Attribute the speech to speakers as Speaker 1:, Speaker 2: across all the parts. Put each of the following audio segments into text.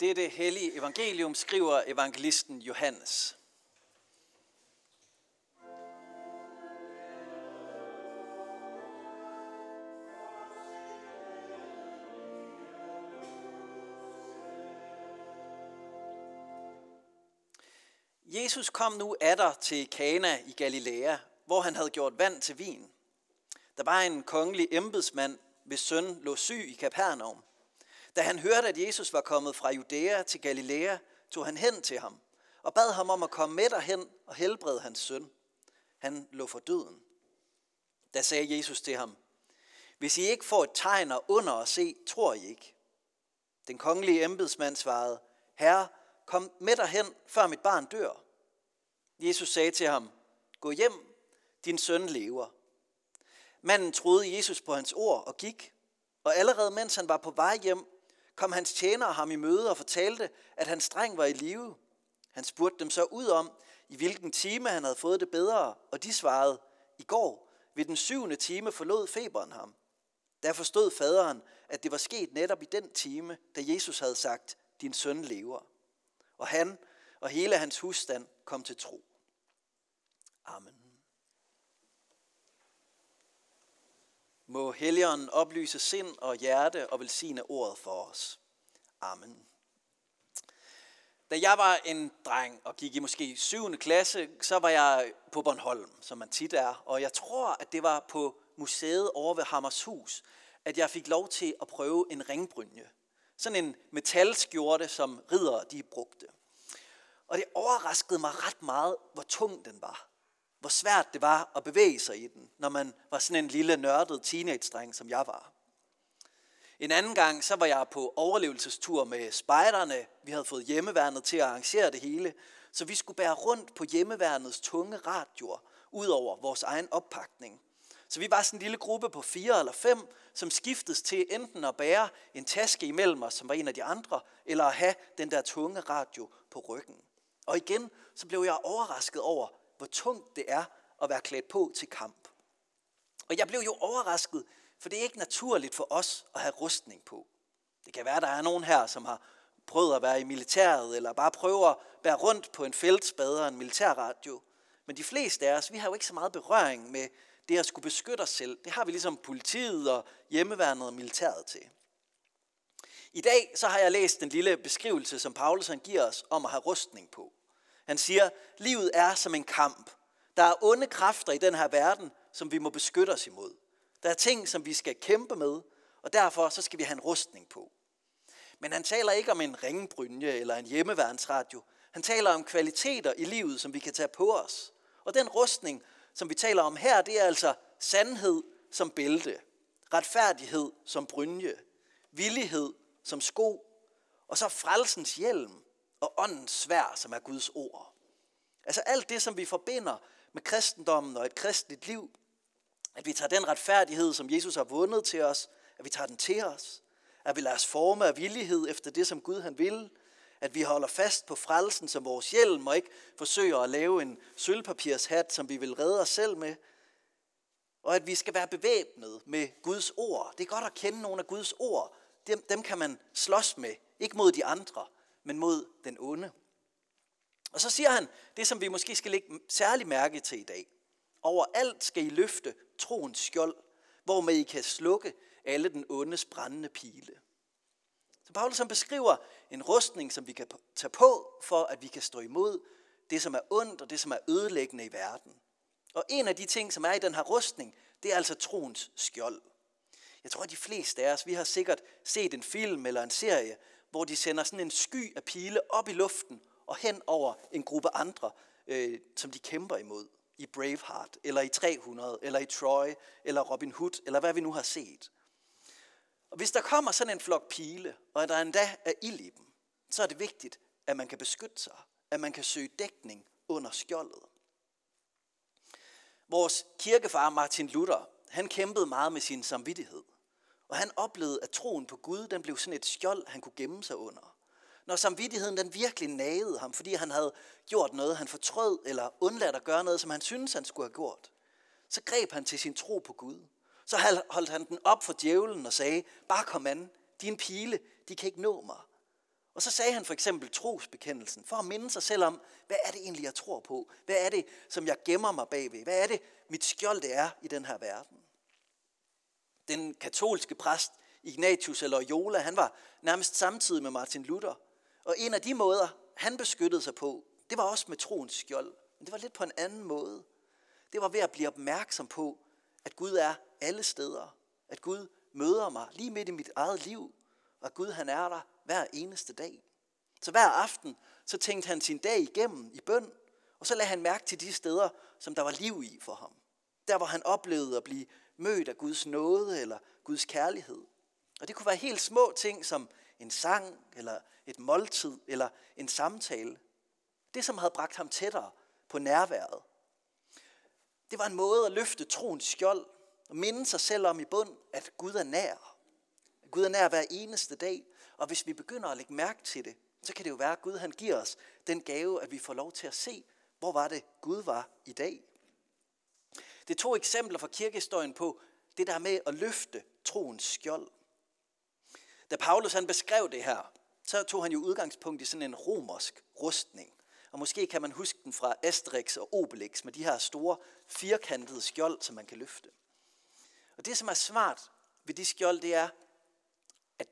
Speaker 1: Dette hellige evangelium skriver evangelisten Johannes. Jesus kom nu atter til Kana i Galilea, hvor han havde gjort vand til vin. Der var en kongelig embedsmand, hvis søn lå syg i Kapernaum. Da han hørte, at Jesus var kommet fra Judæa til Galilea, tog han hen til ham og bad ham om at komme med derhen og helbrede hans søn. Han lå for døden. Da sagde Jesus til ham, hvis I ikke får et tegn og under at se, tror I ikke. Den kongelige embedsmand svarede, Herre, kom med derhen, før mit barn dør. Jesus sagde til ham, gå hjem, din søn lever. Manden troede Jesus på hans ord og gik, og allerede mens han var på vej hjem, kom hans tjener ham i møde og fortalte, at hans dreng var i live. Han spurgte dem så ud om, i hvilken time han havde fået det bedre, og de svarede, i går ved den syvende time forlod feberen ham. Der forstod faderen, at det var sket netop i den time, da Jesus havde sagt, din søn lever. Og han og hele hans husstand kom til tro. Amen. Må Helligånden oplyse sind og hjerte og velsigne ordet for os. Amen. Da jeg var en dreng og gik i måske 7. klasse, så var jeg på Bornholm, som man tit er. Og jeg tror, at det var på museet over ved Hammershus, at jeg fik lov til at prøve en ringbrynje. Sådan en metalskjorte, som ridere de brugte. Og det overraskede mig ret meget, hvor tung den var. Hvor svært det var at bevæge sig i den, når man var sådan en lille nørdet teenage-dreng, som jeg var. En anden gang, så var jeg på overlevelsestur med spejderne. Vi havde fået hjemmeværnet til at arrangere det hele, så vi skulle bære rundt på hjemmeværnets tunge radioer, ud over vores egen oppakning. Så vi var sådan en lille gruppe på fire eller fem, som skiftes til enten at bære en taske imellem os, som var en af de andre, eller at have den der tunge radio på ryggen. Og igen, så blev jeg overrasket over, hvor tungt det er at være klædt på til kamp. Og jeg blev jo overrasket, for det er ikke naturligt for os at have rustning på. Det kan være, at der er nogen her, som har prøvet at være i militæret, eller bare prøver at bære rundt på en feltspade og en militærradio. Men de fleste af os, vi har jo ikke så meget berøring med det at skulle beskytte os selv. Det har vi ligesom politiet og hjemmeværnet og militæret til. I dag så har jeg læst en lille beskrivelse, som Paulus han giver os om at have rustning på. Han siger, livet er som en kamp. Der er onde kræfter i den her verden, som vi må beskytte os imod. Der er ting, som vi skal kæmpe med, og derfor så skal vi have en rustning på. Men han taler ikke om en ringbrynje eller en hjemmeværnsradio. Han taler om kvaliteter i livet, som vi kan tage på os. Og den rustning, som vi taler om her, det er altså sandhed som bælte, retfærdighed som brynje, villighed som sko, og så frelsens hjelm og åndens svær, som er Guds ord. Altså alt det, som vi forbinder med kristendommen og et kristligt liv, at vi tager den retfærdighed, som Jesus har vundet til os, at vi tager den til os. At vi lader os forme af villighed efter det, som Gud han vil. At vi holder fast på frelsen som vores hjelm, og ikke forsøger at lave en sølvpapirshat, som vi vil redde os selv med. Og at vi skal være bevæbnet med Guds ord. Det er godt at kende nogle af Guds ord. Dem, dem kan man slås med. Ikke mod de andre, men mod den onde. Og så siger han det, som vi måske skal lægge særlig mærke til i dag. Overalt skal I løfte troens skjold, hvormed I kan slukke alle den ondes brændende pile. Så Paulus han beskriver en rustning, som vi kan tage på, for at vi kan stå imod det, som er ondt og det, som er ødelæggende i verden. Og en af de ting, som er i den her rustning, det er altså troens skjold. Jeg tror, at de fleste af os, vi har sikkert set en film eller en serie, hvor de sender sådan en sky af pile op i luften og hen over en gruppe andre, øh, som de kæmper imod i Braveheart, eller i 300, eller i Troy, eller Robin Hood, eller hvad vi nu har set. Og hvis der kommer sådan en flok pile, og der endda er ild i dem, så er det vigtigt, at man kan beskytte sig, at man kan søge dækning under skjoldet. Vores kirkefar Martin Luther, han kæmpede meget med sin samvittighed. Og han oplevede, at troen på Gud, den blev sådan et skjold, han kunne gemme sig under når samvittigheden den virkelig nagede ham, fordi han havde gjort noget, han fortrød, eller undladt at gøre noget, som han syntes, han skulle have gjort, så greb han til sin tro på Gud. Så holdt han den op for djævlen og sagde, bare kom an, din pile, de kan ikke nå mig. Og så sagde han for eksempel trosbekendelsen, for at minde sig selv om, hvad er det egentlig, jeg tror på? Hvad er det, som jeg gemmer mig bagved? Hvad er det, mit skjold det er i den her verden? Den katolske præst Ignatius eller Loyola, han var nærmest samtidig med Martin Luther. Og en af de måder, han beskyttede sig på, det var også med troens skjold. Men det var lidt på en anden måde. Det var ved at blive opmærksom på, at Gud er alle steder. At Gud møder mig lige midt i mit eget liv. Og at Gud han er der hver eneste dag. Så hver aften, så tænkte han sin dag igennem i bøn. Og så lagde han mærke til de steder, som der var liv i for ham. Der hvor han oplevede at blive mødt af Guds nåde eller Guds kærlighed. Og det kunne være helt små ting som en sang, eller et måltid, eller en samtale. Det, som havde bragt ham tættere på nærværet. Det var en måde at løfte troens skjold og minde sig selv om i bund, at Gud er nær. At Gud er nær hver eneste dag. Og hvis vi begynder at lægge mærke til det, så kan det jo være, at Gud han giver os den gave, at vi får lov til at se, hvor var det Gud var i dag. Det er to eksempler fra kirkehistorien på det der med at løfte troens skjold. Da Paulus han beskrev det her, så tog han jo udgangspunkt i sådan en romersk rustning. Og måske kan man huske den fra Asterix og Obelix med de her store firkantede skjold, som man kan løfte. Og det, som er smart ved de skjold, det er, at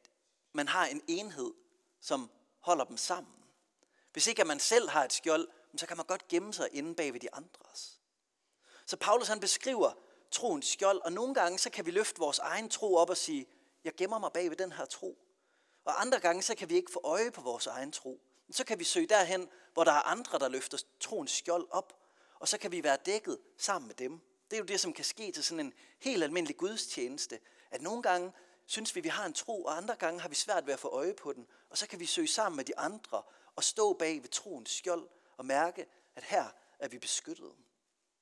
Speaker 1: man har en enhed, som holder dem sammen. Hvis ikke at man selv har et skjold, så kan man godt gemme sig inde bag ved de andres. Så Paulus han beskriver troens skjold, og nogle gange så kan vi løfte vores egen tro op og sige, jeg gemmer mig bag ved den her tro. Og andre gange, så kan vi ikke få øje på vores egen tro. Så kan vi søge derhen, hvor der er andre, der løfter troens skjold op, og så kan vi være dækket sammen med dem. Det er jo det, som kan ske til sådan en helt almindelig gudstjeneste, at nogle gange synes vi, vi har en tro, og andre gange har vi svært ved at få øje på den, og så kan vi søge sammen med de andre og stå bag ved troens skjold og mærke, at her er vi beskyttet.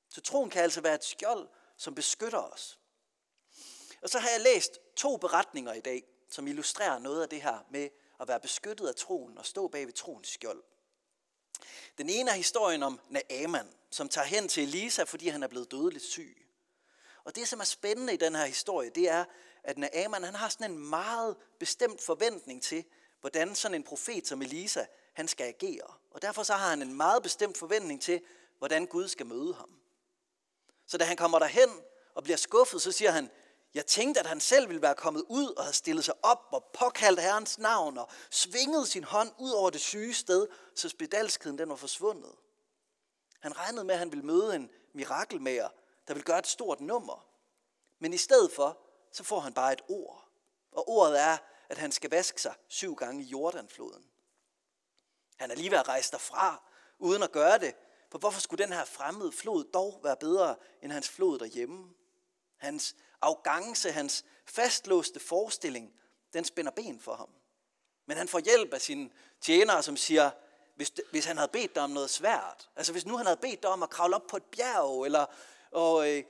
Speaker 1: Så troen kan altså være et skjold, som beskytter os. Og så har jeg læst to beretninger i dag, som illustrerer noget af det her med at være beskyttet af troen og stå bag ved troens skjold. Den ene er historien om Naaman, som tager hen til Elisa, fordi han er blevet dødeligt syg. Og det, som er spændende i den her historie, det er, at Naaman han har sådan en meget bestemt forventning til, hvordan sådan en profet som Elisa, han skal agere. Og derfor så har han en meget bestemt forventning til, hvordan Gud skal møde ham. Så da han kommer derhen og bliver skuffet, så siger han, jeg tænkte, at han selv ville være kommet ud og have stillet sig op og påkaldt Herrens navn og svinget sin hånd ud over det syge sted, så spedalskheden den var forsvundet. Han regnede med, at han ville møde en mirakelmager, der ville gøre et stort nummer. Men i stedet for, så får han bare et ord. Og ordet er, at han skal vaske sig syv gange i Jordanfloden. Han er lige ved at rejse derfra, uden at gøre det. For hvorfor skulle den her fremmede flod dog være bedre end hans flod derhjemme? Hans arrogance, hans fastlåste forestilling, den spænder ben for ham. Men han får hjælp af sine tjenere, som siger, hvis, hvis han havde bedt dig om noget svært, altså hvis nu han havde bedt dig om at kravle op på et bjerg, eller og, øh,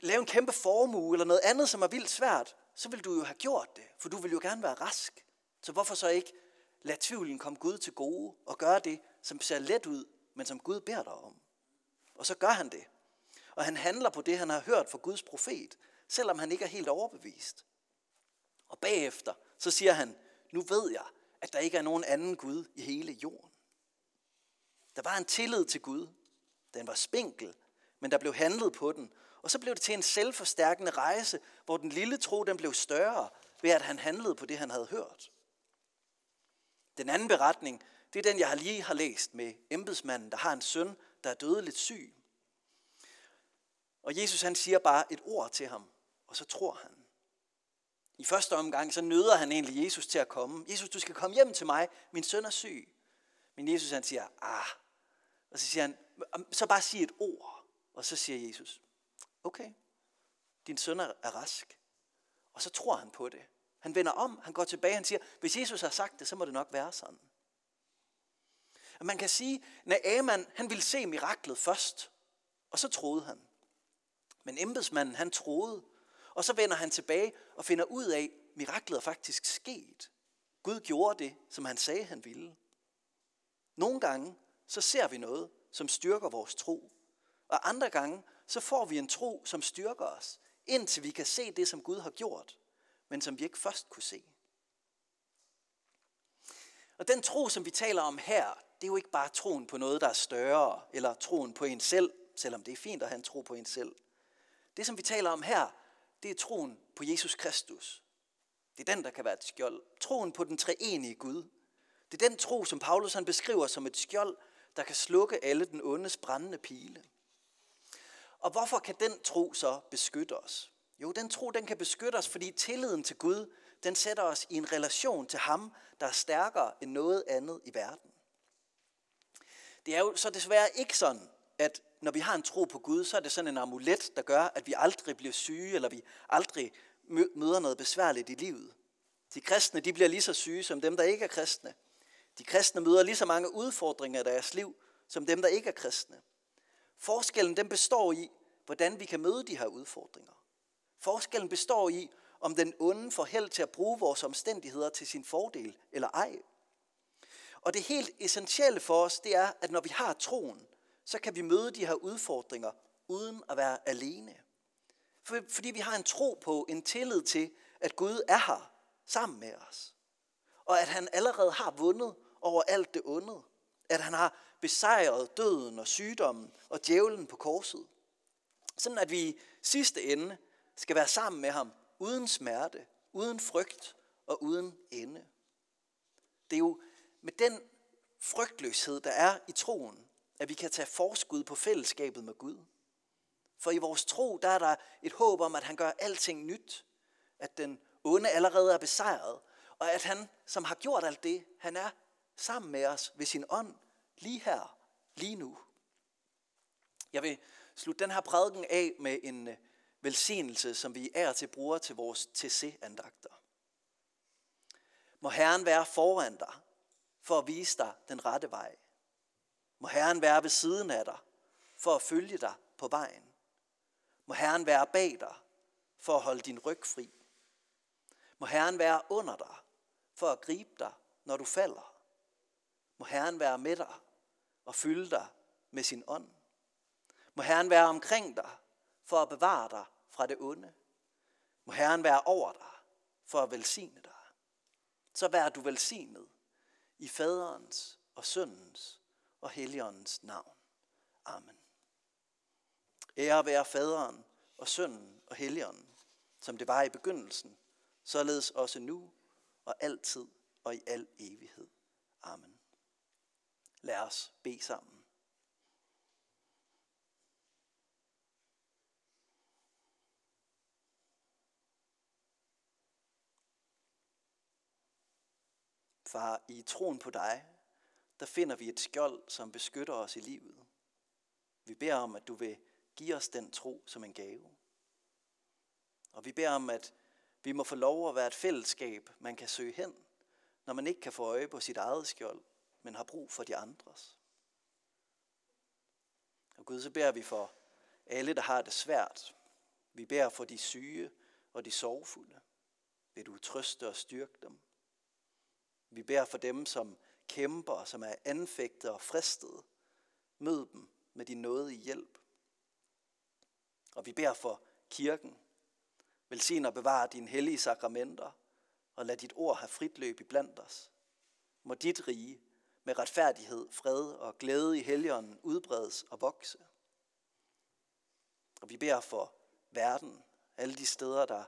Speaker 1: lave en kæmpe formue, eller noget andet, som er vildt svært, så ville du jo have gjort det, for du ville jo gerne være rask. Så hvorfor så ikke lade tvivlen komme Gud til gode, og gøre det, som ser let ud, men som Gud beder dig om. Og så gør han det. Og han handler på det, han har hørt fra Guds profet, selvom han ikke er helt overbevist. Og bagefter, så siger han, nu ved jeg, at der ikke er nogen anden Gud i hele jorden. Der var en tillid til Gud. Den var spinkel, men der blev handlet på den. Og så blev det til en selvforstærkende rejse, hvor den lille tro den blev større, ved at han handlede på det, han havde hørt. Den anden beretning, det er den, jeg lige har læst med embedsmanden, der har en søn, der er dødeligt syg. Og Jesus han siger bare et ord til ham, og så tror han. I første omgang, så nøder han egentlig Jesus til at komme. Jesus, du skal komme hjem til mig, min søn er syg. Men Jesus han siger, ah. Og så siger han, så bare sig et ord. Og så siger Jesus, okay, din søn er rask. Og så tror han på det. Han vender om, han går tilbage, han siger, hvis Jesus har sagt det, så må det nok være sådan. Og man kan sige, at Naaman, han ville se miraklet først, og så troede han. Men embedsmanden, han troede, og så vender han tilbage og finder ud af, at miraklet er faktisk sket. Gud gjorde det, som han sagde, han ville. Nogle gange, så ser vi noget, som styrker vores tro. Og andre gange, så får vi en tro, som styrker os, indtil vi kan se det, som Gud har gjort, men som vi ikke først kunne se. Og den tro, som vi taler om her, det er jo ikke bare troen på noget, der er større, eller troen på en selv, selvom det er fint at have en tro på en selv. Det, som vi taler om her, det er troen på Jesus Kristus. Det er den, der kan være et skjold. Troen på den treenige Gud. Det er den tro, som Paulus han beskriver som et skjold, der kan slukke alle den ondes brændende pile. Og hvorfor kan den tro så beskytte os? Jo, den tro den kan beskytte os, fordi tilliden til Gud, den sætter os i en relation til ham, der er stærkere end noget andet i verden. Det er jo så desværre ikke sådan, at når vi har en tro på Gud, så er det sådan en amulet, der gør, at vi aldrig bliver syge, eller vi aldrig møder noget besværligt i livet. De kristne de bliver lige så syge som dem, der ikke er kristne. De kristne møder lige så mange udfordringer i deres liv, som dem, der ikke er kristne. Forskellen den består i, hvordan vi kan møde de her udfordringer. Forskellen består i, om den onde får held til at bruge vores omstændigheder til sin fordel eller ej. Og det helt essentielle for os, det er, at når vi har troen, så kan vi møde de her udfordringer uden at være alene. Fordi vi har en tro på, en tillid til, at Gud er her sammen med os. Og at han allerede har vundet over alt det onde. At han har besejret døden og sygdommen og djævlen på korset. Sådan at vi i sidste ende skal være sammen med ham uden smerte, uden frygt og uden ende. Det er jo med den frygtløshed, der er i troen, at vi kan tage forskud på fællesskabet med Gud. For i vores tro, der er der et håb om, at han gør alting nyt. At den onde allerede er besejret. Og at han, som har gjort alt det, han er sammen med os ved sin ånd, lige her, lige nu. Jeg vil slutte den her prædiken af med en øh, velsignelse, som vi er til bruger til vores TC-andagter. Må Herren være foran dig, for at vise dig den rette vej. Må Herren være ved siden af dig, for at følge dig på vejen. Må Herren være bag dig, for at holde din ryg fri. Må Herren være under dig, for at gribe dig, når du falder. Må Herren være med dig og fylde dig med sin ånd. Må Herren være omkring dig, for at bevare dig fra det onde. Må Herren være over dig, for at velsigne dig. Så vær du velsignet i faderens og søndens og helligåndens navn. Amen. Ære være faderen og sønnen og helligånden, som det var i begyndelsen, således også nu og altid og i al evighed. Amen. Lad os bede sammen. Far, i troen på dig, der finder vi et skjold, som beskytter os i livet. Vi beder om, at du vil give os den tro som en gave. Og vi beder om, at vi må få lov at være et fællesskab, man kan søge hen, når man ikke kan få øje på sit eget skjold, men har brug for de andres. Og Gud, så beder vi for alle, der har det svært. Vi beder for de syge og de sorgfulde. Vil du trøste og styrke dem? Vi beder for dem, som kæmper, som er anfægtet og fristet. Mød dem med din nåde i hjælp. Og vi beder for kirken. Velsign og bevar dine hellige sakramenter, og lad dit ord have frit løb i blandt os. Må dit rige med retfærdighed, fred og glæde i helligånden udbredes og vokse. Og vi beder for verden, alle de steder, der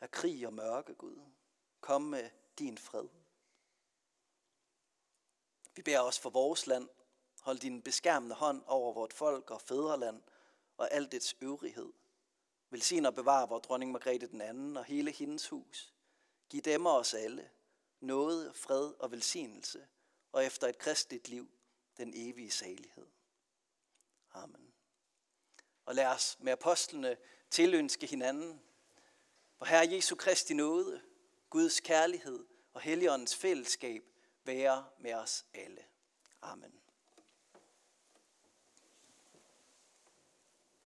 Speaker 1: er krig og mørke, Gud. Kom med din fred. Vi beder også for vores land. Hold din beskærmende hånd over vort folk og fædreland og alt dets øvrighed. Velsign og bevar vor dronning Margrethe den anden og hele hendes hus. Giv dem og os alle noget, fred og velsignelse, og efter et kristligt liv den evige salighed. Amen. Og lad os med apostlene tilønske hinanden, hvor Herre Jesu Kristi nåde, Guds kærlighed og Helligåndens fællesskab være med os alle. Amen.